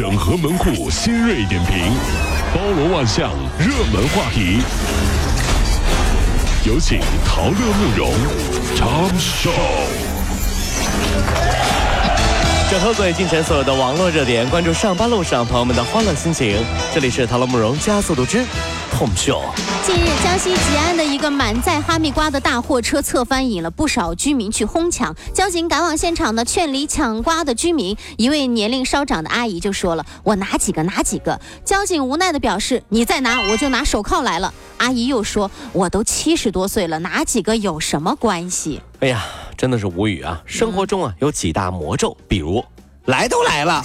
整合门户新锐点评，包罗万象，热门话题。有请陶乐慕容长寿。整合鬼进城所有的网络热点，关注上班路上朋友们的欢乐心情。这里是陶乐慕容加速度之 Tom Show。近日，江西吉安的一个满载哈密瓜的大货车侧翻，引了不少居民去哄抢。交警赶往现场呢，劝离抢瓜的居民。一位年龄稍长的阿姨就说了：“我拿几个拿几个。”交警无奈地表示：“你再拿，我就拿手铐来了。”阿姨又说：“我都七十多岁了，拿几个有什么关系？”哎呀，真的是无语啊！生活中啊，有几大魔咒，比如来都来了。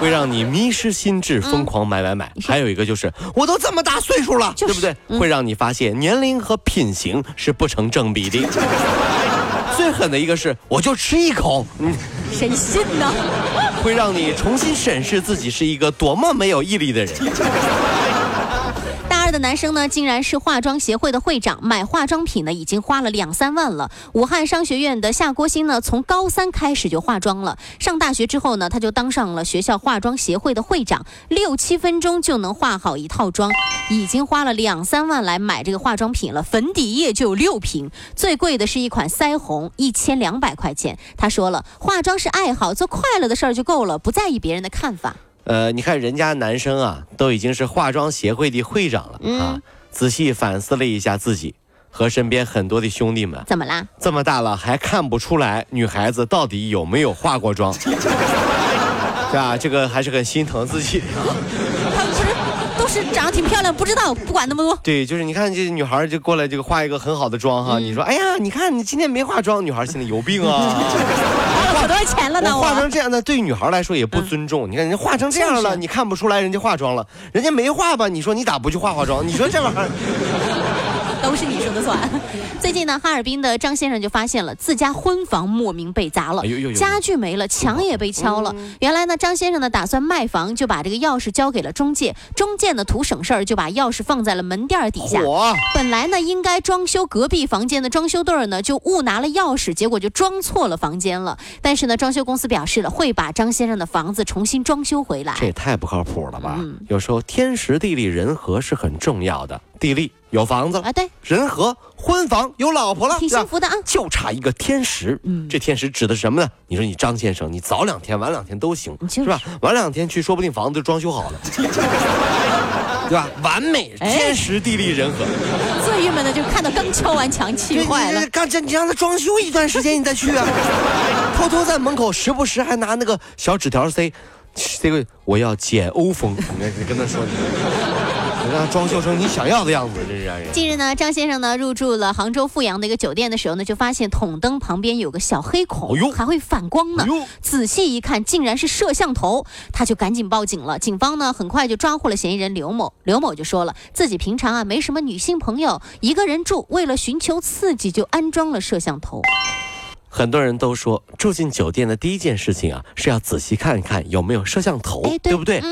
会让你迷失心智，疯狂买买买。还有一个就是，我都这么大岁数了，对不对？会让你发现年龄和品行是不成正比的。最狠的一个是，我就吃一口，嗯，谁信呢？会让你重新审视自己是一个多么没有毅力的人。的男生呢，竟然是化妆协会的会长，买化妆品呢已经花了两三万了。武汉商学院的夏国新呢，从高三开始就化妆了，上大学之后呢，他就当上了学校化妆协会的会长，六七分钟就能化好一套妆，已经花了两三万来买这个化妆品了。粉底液就有六瓶，最贵的是一款腮红，一千两百块钱。他说了，化妆是爱好，做快乐的事儿就够了，不在意别人的看法。呃，你看人家男生啊，都已经是化妆协会的会长了啊。仔细反思了一下自己和身边很多的兄弟们，怎么啦？这么大了还看不出来女孩子到底有没有化过妆，对吧？这个还是很心疼自己的。是长得挺漂亮，不知道不管那么多。对，就是你看这女孩就过来这个化一个很好的妆哈，你说哎呀，你看你今天没化妆，女孩心里有病啊，可多钱了呢。我化成这样的对女孩来说也不尊重。你看人家化成这样了，你看不出来人家化妆了，人家没化吧？你说你咋不去化化妆？你说这玩意儿。都是你说的算。最近呢，哈尔滨的张先生就发现了自家婚房莫名被砸了，家具没了，墙也被敲了。原来呢，张先生呢打算卖房，就把这个钥匙交给了中介，中介呢图省事儿，就把钥匙放在了门垫底下。本来呢应该装修隔壁房间的装修队儿呢就误拿了钥匙，结果就装错了房间了。但是呢，装修公司表示了会把张先生的房子重新装修回来。这也太不靠谱了吧！有时候天时地利人和是很重要的。地利有房子了啊，对，人和婚房有老婆了，挺幸福的啊，就差一个天时。嗯，这天时指的是什么呢？你说你张先生，你早两天晚两天都行，是吧？晚两天去，说不定房子就装修好了，对吧？完美，天时地利人和。最郁闷的就是看到刚敲完墙，气坏了。刚这你让他装修一段时间，你再去啊，偷偷在门口，时不时还拿那个小纸条塞，这个我要简欧风，你跟他说。让装修成你想要的样子，这是让人。近日呢，张先生呢入住了杭州富阳的一个酒店的时候呢，就发现筒灯旁边有个小黑孔，还会反光呢。仔细一看，竟然是摄像头，他就赶紧报警了。警方呢很快就抓获了嫌疑人刘某。刘某就说了，自己平常啊没什么女性朋友，一个人住，为了寻求刺激就安装了摄像头。很多人都说，住进酒店的第一件事情啊是要仔细看一看有没有摄像头，对不对？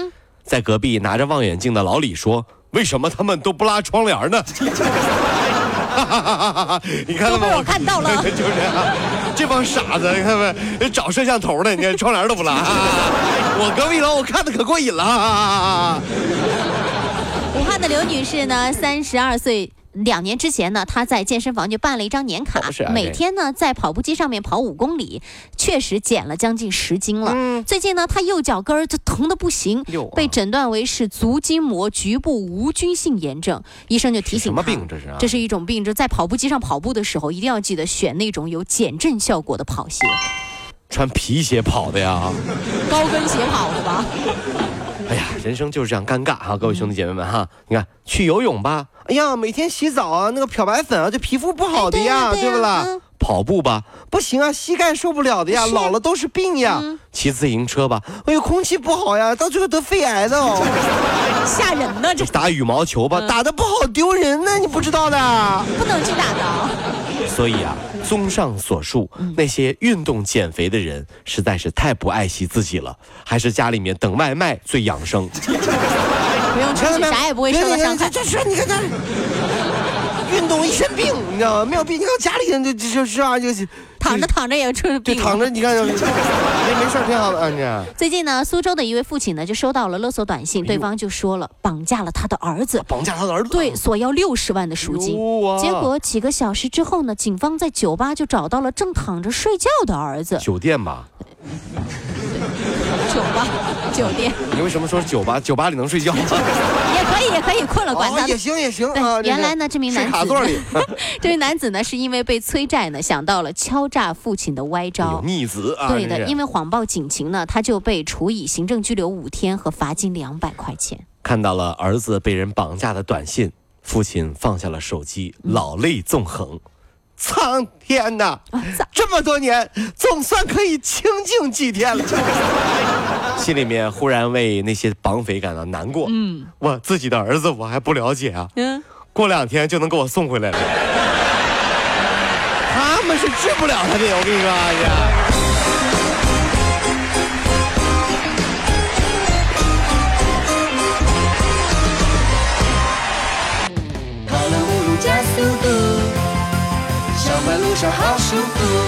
在隔壁拿着望远镜的老李说。为什么他们都不拉窗帘呢？你看到没？我看到了，就是这帮傻子，你看没？找摄像头呢，你看窗帘都不拉。我隔壁楼我看的可过瘾了。武汉的刘女士呢，三十二岁。两年之前呢，他在健身房就办了一张年卡，每天呢在跑步机上面跑五公里，确实减了将近十斤了。最近呢，他右脚跟儿就疼的不行，被诊断为是足筋膜局部无菌性炎症。医生就提醒他，什么病这是？这是一种病，就在跑步机上跑步的时候，一定要记得选那种有减震效果的跑鞋，穿皮鞋跑的呀，高跟鞋跑的吧。哎呀，人生就是这样尴尬哈，各位兄弟姐妹们哈，你看去游泳吧，哎呀，每天洗澡啊，那个漂白粉啊，对皮肤不好的呀，对不啦？跑步吧，不行啊，膝盖受不了的呀，老了都是病呀。骑自行车吧，哎呦，空气不好呀，到最后得肺癌的哦，吓人呢这。打羽毛球吧，打的不好丢人呢，你不知道的，不能去打的。所以啊。综上所述，那些运动减肥的人实在是太不爱惜自己了，还是家里面等外卖最养生。不用出去，啥也不会受到伤害。这这，你看看。运动一身病，你知道吗？没有病，你看家里人就就是啊，就躺着躺着也出对病了。躺着，你看没没事挺好的啊，你最近呢，苏州的一位父亲呢就收到了勒索短信，对方就说了绑架了他的儿子，绑架他的儿子，对，索要六十万的赎金。结果几个小时之后呢，警方在酒吧就找到了正躺着睡觉的儿子。酒店吧？酒店你为什么说是酒吧？酒吧里能睡觉吗？也可以，也可以，困了管他也。行也行啊。原来呢，这名男子卡子座里，这位男子呢，是因为被催债呢，想到了敲诈父亲的歪有招。逆子啊！对的，因为为谎报警情呢，他就被处以行政拘留五天和罚金两百块钱。看到了儿子被人绑架的短信，父亲放下了手机，老泪纵横。苍天呐！这么多年，总算可以清静几天了。心里面忽然为那些绑匪感到难过。嗯我自己的儿子我还不了解啊，嗯，过两天就能给我送回来了。他们是治不了他的，我跟你说，哎呀。跑了五路加速度，上班路上好舒服。